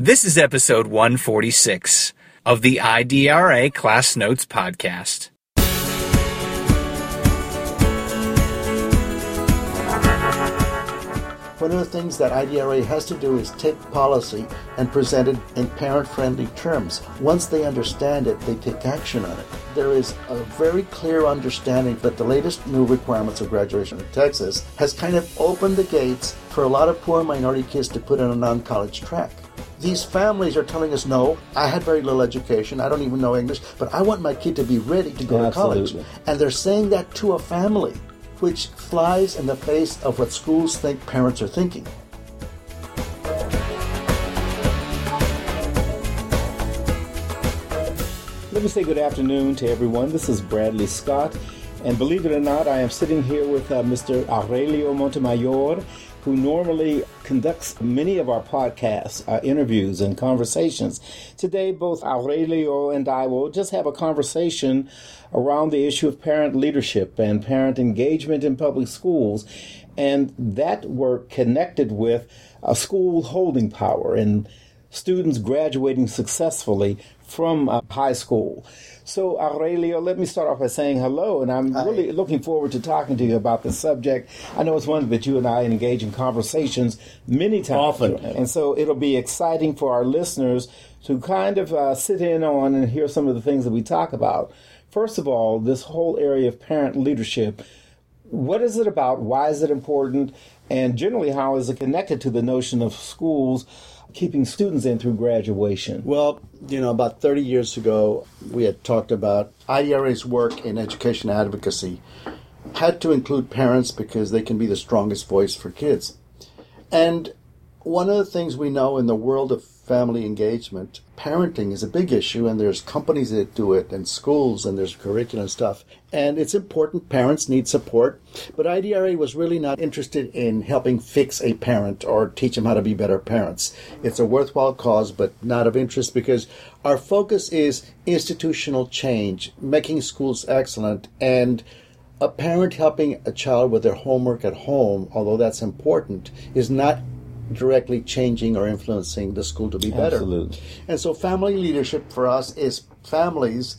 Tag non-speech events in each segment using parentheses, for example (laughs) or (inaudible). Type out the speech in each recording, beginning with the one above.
This is episode 146 of the IDRA Class Notes Podcast. One of the things that IDRA has to do is take policy and present it in parent friendly terms. Once they understand it, they take action on it. There is a very clear understanding that the latest new requirements of graduation in Texas has kind of opened the gates for a lot of poor minority kids to put in a non college track. These families are telling us, no, I had very little education, I don't even know English, but I want my kid to be ready to go Absolutely. to college. Absolutely. And they're saying that to a family which flies in the face of what schools think parents are thinking. Let me say good afternoon to everyone. This is Bradley Scott, and believe it or not, I am sitting here with uh, Mr. Aurelio Montemayor, who normally conducts many of our podcasts, uh, interviews, and conversations. Today, both Aurelio and I will just have a conversation around the issue of parent leadership and parent engagement in public schools, and that work connected with a school holding power and students graduating successfully from uh, high school. So, Aurelio, let me start off by saying hello, and I'm really looking forward to talking to you about this subject. I know it's one that you and I engage in conversations many times. Often. And so it'll be exciting for our listeners to kind of uh, sit in on and hear some of the things that we talk about. First of all, this whole area of parent leadership. What is it about? Why is it important? And generally, how is it connected to the notion of schools keeping students in through graduation? Well, you know, about 30 years ago, we had talked about IDRA's work in education advocacy had to include parents because they can be the strongest voice for kids. And one of the things we know in the world of family engagement, parenting is a big issue, and there's companies that do it, and schools, and there's curriculum stuff. And it's important. Parents need support. But IDRA was really not interested in helping fix a parent or teach them how to be better parents. It's a worthwhile cause, but not of interest because our focus is institutional change, making schools excellent, and a parent helping a child with their homework at home, although that's important, is not directly changing or influencing the school to be better. Absolutely. And so family leadership for us is families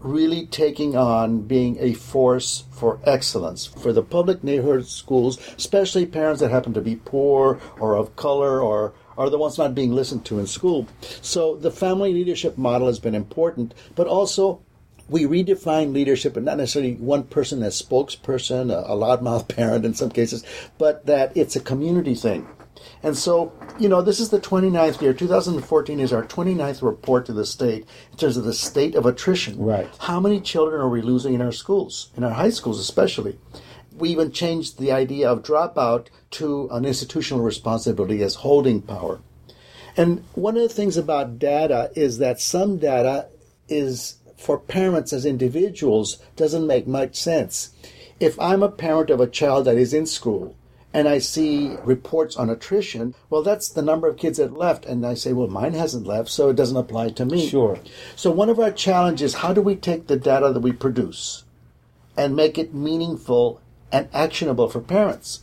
really taking on being a force for excellence for the public neighborhood schools, especially parents that happen to be poor or of color or are the ones not being listened to in school. So the family leadership model has been important, but also we redefine leadership and not necessarily one person as spokesperson, a, a loudmouth (laughs) parent in some cases, but that it's a community thing. And so, you know, this is the 29th year. 2014 is our 29th report to the state in terms of the state of attrition. Right. How many children are we losing in our schools, in our high schools especially? We even changed the idea of dropout to an institutional responsibility as holding power. And one of the things about data is that some data is for parents as individuals doesn't make much sense. If I'm a parent of a child that is in school and I see reports on attrition, well, that's the number of kids that left. And I say, well, mine hasn't left, so it doesn't apply to me. Sure. So one of our challenges, how do we take the data that we produce and make it meaningful and actionable for parents?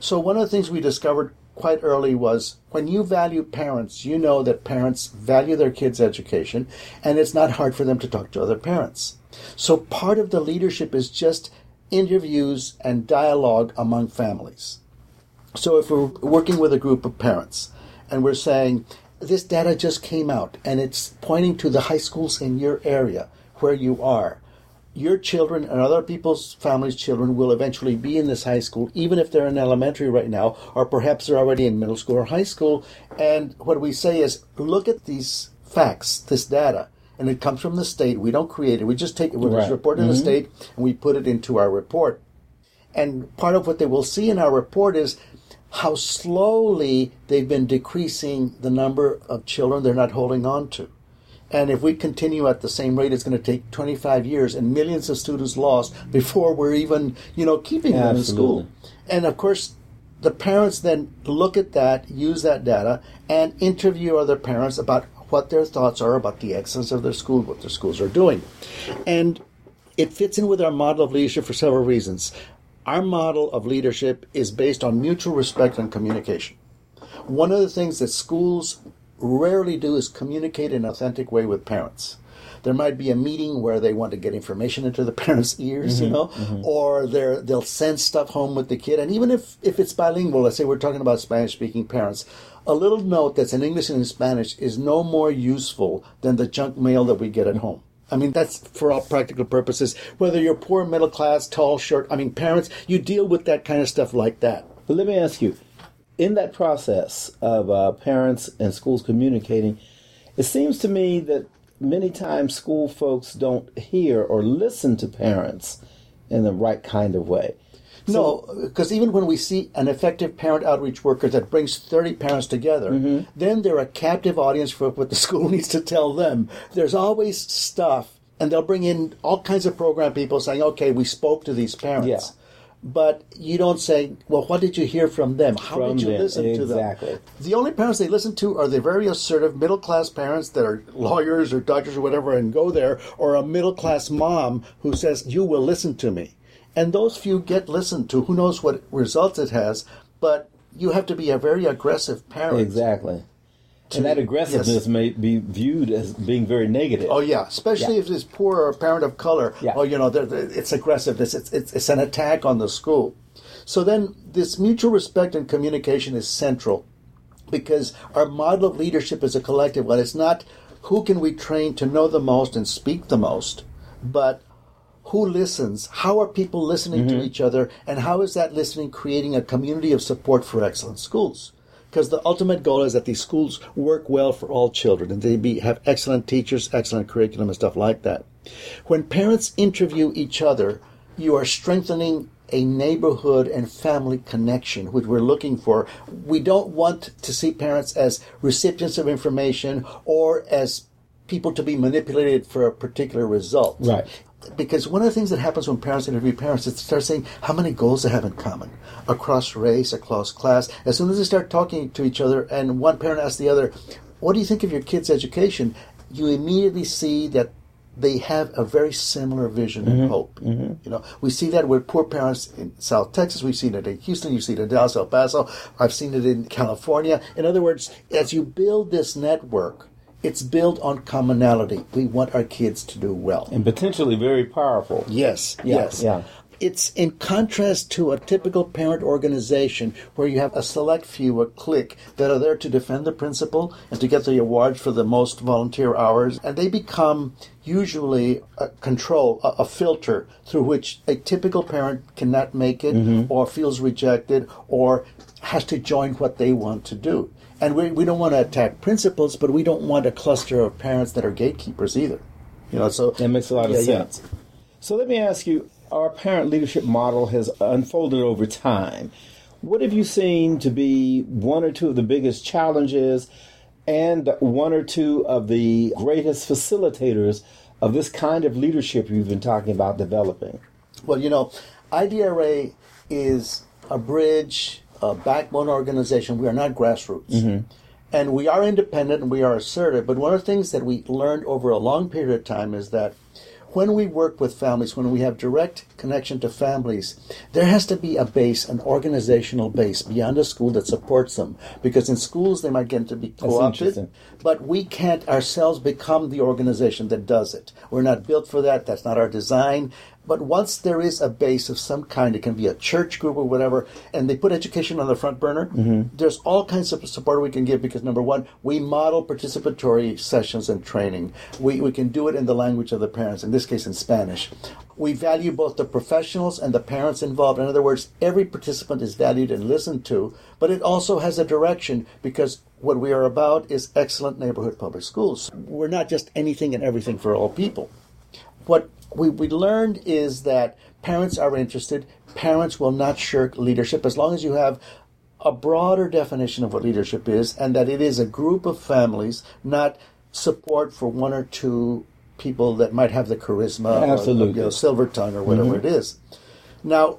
So one of the things we discovered quite early was when you value parents, you know that parents value their kids' education and it's not hard for them to talk to other parents. So part of the leadership is just interviews and dialogue among families. So if we're working with a group of parents and we're saying, this data just came out and it's pointing to the high schools in your area where you are. Your children and other people's families' children will eventually be in this high school, even if they're in elementary right now, or perhaps they're already in middle school or high school. And what we say is, look at these facts, this data, and it comes from the state. We don't create it. We just take it when it's Right. reported in the mm-hmm. state and we put it into our report. And part of what they will see in our report is how slowly they've been decreasing the number of children they're not holding on to. And if we continue at the same rate, it's going to take 25 years and millions of students lost before we're even, you know, keeping them in school. And of course, the parents then look at that, use that data, and interview other parents about what their thoughts are about the excellence of their school, what their schools are doing. And it fits in with our model of leadership for several reasons. Our model of leadership is based on mutual respect and communication. One of the things that schools rarely do is communicate in an authentic way with parents. There might be a meeting where they want to get information into the (laughs) parents' ears, Mm-hmm, you know, or they're, they'll send stuff home with the kid. And even if, if it's bilingual, let's say we're talking about Spanish speaking parents, a little note that's in English and in Spanish is no more useful than the junk mail that we get at home. I mean, that's for all practical purposes. Whether you're poor, middle class, tall, short, I mean, parents, you deal with that kind of stuff like that. But let me ask you, in that process of uh, parents and schools communicating, it seems to me that many times school folks don't hear or listen to parents in the right kind of way. No, because even when we see an effective parent outreach worker that brings 30 parents together, Mm-hmm. then they're a captive audience for what the (laughs) school needs to tell them. There's always stuff, and they'll bring in all kinds of program people saying, okay, we spoke to these parents. Yeah. But you don't say, well, what did you hear from them? How From did you them, listen to them? exactly. The only parents they listen to are the very assertive middle class parents that are lawyers or doctors or whatever and go there, or a middle class mom who says, You will listen to me. And those few get listened to. Who knows what results it has, but you have to be a very aggressive parent. Exactly. and that aggressiveness yes. may be viewed as being very negative. Oh yeah, especially Yeah. if it's poor or a parent of color. Yeah. Oh, you know, they're, they're- it's aggressive. It's, it's it's it's an attack on the school. So then, this mutual respect and communication is central, because our model of leadership is a collective one. It's not who can we train to know the most and speak the most, but who listens? How are people listening to mm-hmm. each other? And how is that listening creating a community of support for excellent schools? Because the ultimate goal is that these schools work well for all children and they be, have excellent teachers, excellent curriculum, and stuff like that. When parents interview each other, you are strengthening a neighborhood and family connection, which we're looking for. We don't want to see parents as recipients of information or as people to be manipulated for a particular result Right. Because one of the things that happens when parents interview parents is they start saying how many goals they have in common across race, across class. As soon as they start talking to each other, and one parent asks the other, "What do you think of your kid's education?" You immediately see that they have a very similar vision and mm-hmm. hope. Mm-hmm. You know, we see that with poor parents in South Texas. We've seen it in Houston. You see it in Dallas, El Paso. I've seen it in California. In other words, as you build this network, it's built on commonality. We want our kids to do well. And potentially very powerful. Yes, Yeah, yes. yeah. It's in contrast to a typical parent organization where you have a select few, a clique, that are there to defend the principal and to get the awards for the most volunteer hours. And they become usually a control, a, a filter through which a typical parent cannot make it mm-hmm. or feels rejected or has to join what they want to do. And we, we don't want to attack principals, but we don't want a cluster of parents that are gatekeepers either. You know, so That makes a lot of Yeah, yeah. sense. So let me ask you our parent leadership model has unfolded over time. What have you seen to be one or two of the biggest challenges and one or two of the greatest facilitators of this kind of leadership you've been talking about developing? Well, you know, IDRA is a bridge, a backbone organization. We are not grassroots. Mm-hmm. And we are independent and we are assertive. But one of the things that we learned over a long period of time is that when we work with families, when we have direct connection to families, there has to be a base, an organizational base beyond a school that supports them. Because in schools, they might get to be co opted, but we can't ourselves become the organization that does it. We're not built for that. That's not our design. But once there is a base of some kind, it can be a church group or whatever, and they put education on the front burner, mm-hmm. there's all kinds of support we can give because number one, we model participatory sessions and training. We, we can do it in the language of the parents, in this case in Spanish. We value both the professionals and the parents involved. In other words, every participant is valued and listened to, but it also has a direction because what we are about is excellent neighborhood public schools. We're not just anything and everything for all people what we, we learned is that parents are interested. Parents will not shirk leadership as long as you have a broader definition of what leadership is and that it is a group of families, not support for one or two people that might have the charisma or Absolutely. you know, silver tongue or whatever mm-hmm. it is. Now,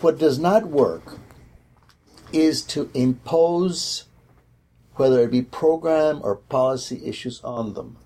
what does not work is to impose whether it be program or policy issues on them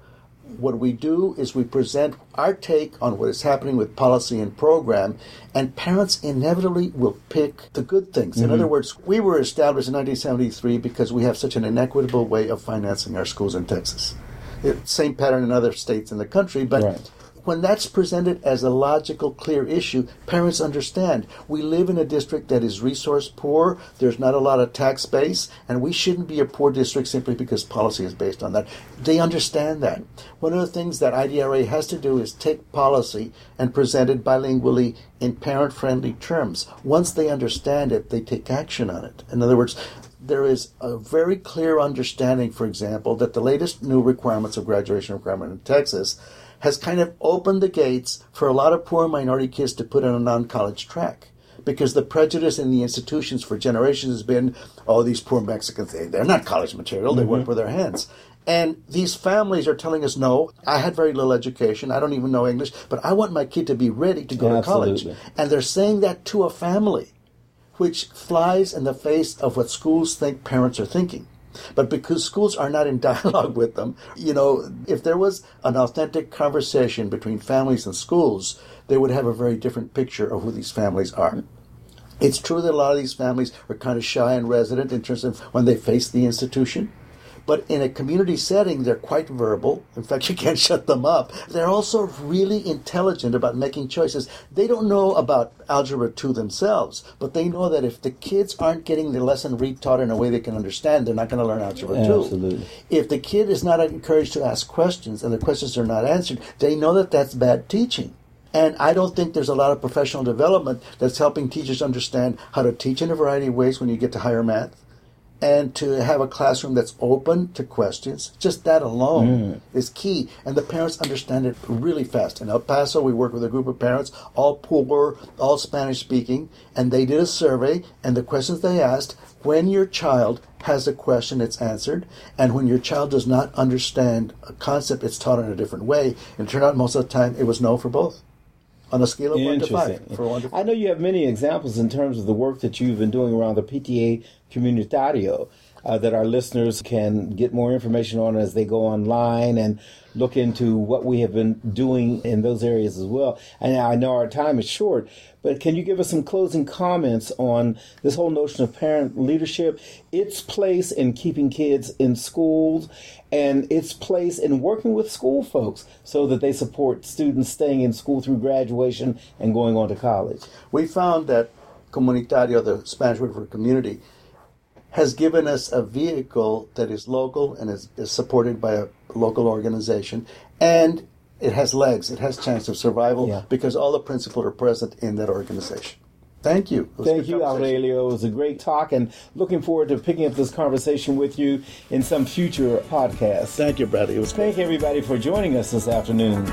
what we do is we present our take on what is happening with policy and program, and parents inevitably will pick the good things. In mm-hmm. other words, we were established in 1973 because we have such an inequitable way of financing our schools in Texas. It, same pattern in other states in the country, but Right. When that's presented as a logical, clear issue, parents understand. We live in a district that is resource poor. There's not a lot of tax base, and we shouldn't be a poor district simply because policy is based on that. They understand that. One of the things that IDRA has to do is take policy and present it bilingually in parent friendly terms. Once they understand it, they take action on it. In other words, there is a very clear understanding, for example, that the latest new requirements of graduation requirement in Texas has kind of opened the gates for a lot of poor minority kids to put on a non-college track. Because the prejudice in the institutions for generations has been, oh, these poor Mexicans, they, they're not college material, they work mm-hmm. with their hands. And these families are telling us, no, I had very little education, I don't even know English, but I want my kid to be ready to go to college. Absolutely. And they're saying that to a family which flies in the face of what schools think parents are thinking. But because schools are not in (laughs) dialogue with them, you know, if there was an authentic conversation between families and schools, they would have a very different picture of who these families are. It's true that a lot of these families are kind of shy and resident in terms of when they face the institution. But in a community setting, they're quite verbal. In fact, (laughs) you can't shut them up. They're also really intelligent about making choices. They don't know about Algebra 2 themselves, but they know that if the kids aren't getting the lesson retaught in a way they can understand, they're not going to learn Algebra 2. Absolutely. If the kid is not encouraged to ask questions and the questions are not answered, they know that that's bad teaching. And I don't think there's a lot of professional development that's helping teachers understand how to teach in a variety of ways when you get to higher math and to have a classroom that's open to questions. Just that alone mm. is key. And the parents understand it really fast. In El Paso, we work with a group of parents, all poor, all Spanish speaking, and they did a survey, and the questions they asked when your child has a question, it's answered, and when your child does not understand a concept, it's taught in a different way. And it turned out most of the time it was no for both. On a scale of one to five. For one to I know you have many examples in terms of the work that you've been doing around the PTA Comunitario uh, that our listeners can get more information on as they go online and look into what we have been doing in those areas as well. And I know our time is short, but can you give us some closing comments on this whole notion of parent leadership, its place in keeping kids in schools, and its place in working with school folks so that they support students staying in school through graduation and going on to college? We found that Comunitario, the Spanish word for community, has given us a vehicle that is local and is, is supported by a local organization, and it has legs. It has chance of survival Yeah. because all the principles are present in that organization. Thank you. It was a Thank you. Aurelio. It was a great talk, and looking forward to picking up this conversation with you in some future podcast. Thank you, Bradley. It was great. Thank everybody for joining us this afternoon.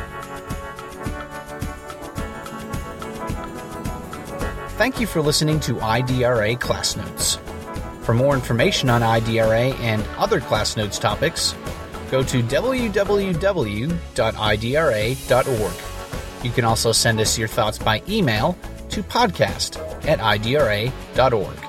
Thank you for listening to IDRA Class Notes. For more information on IDRA and other Class Notes topics, go to www.idra.org. You can also send us your thoughts by email to podcast at idra.org.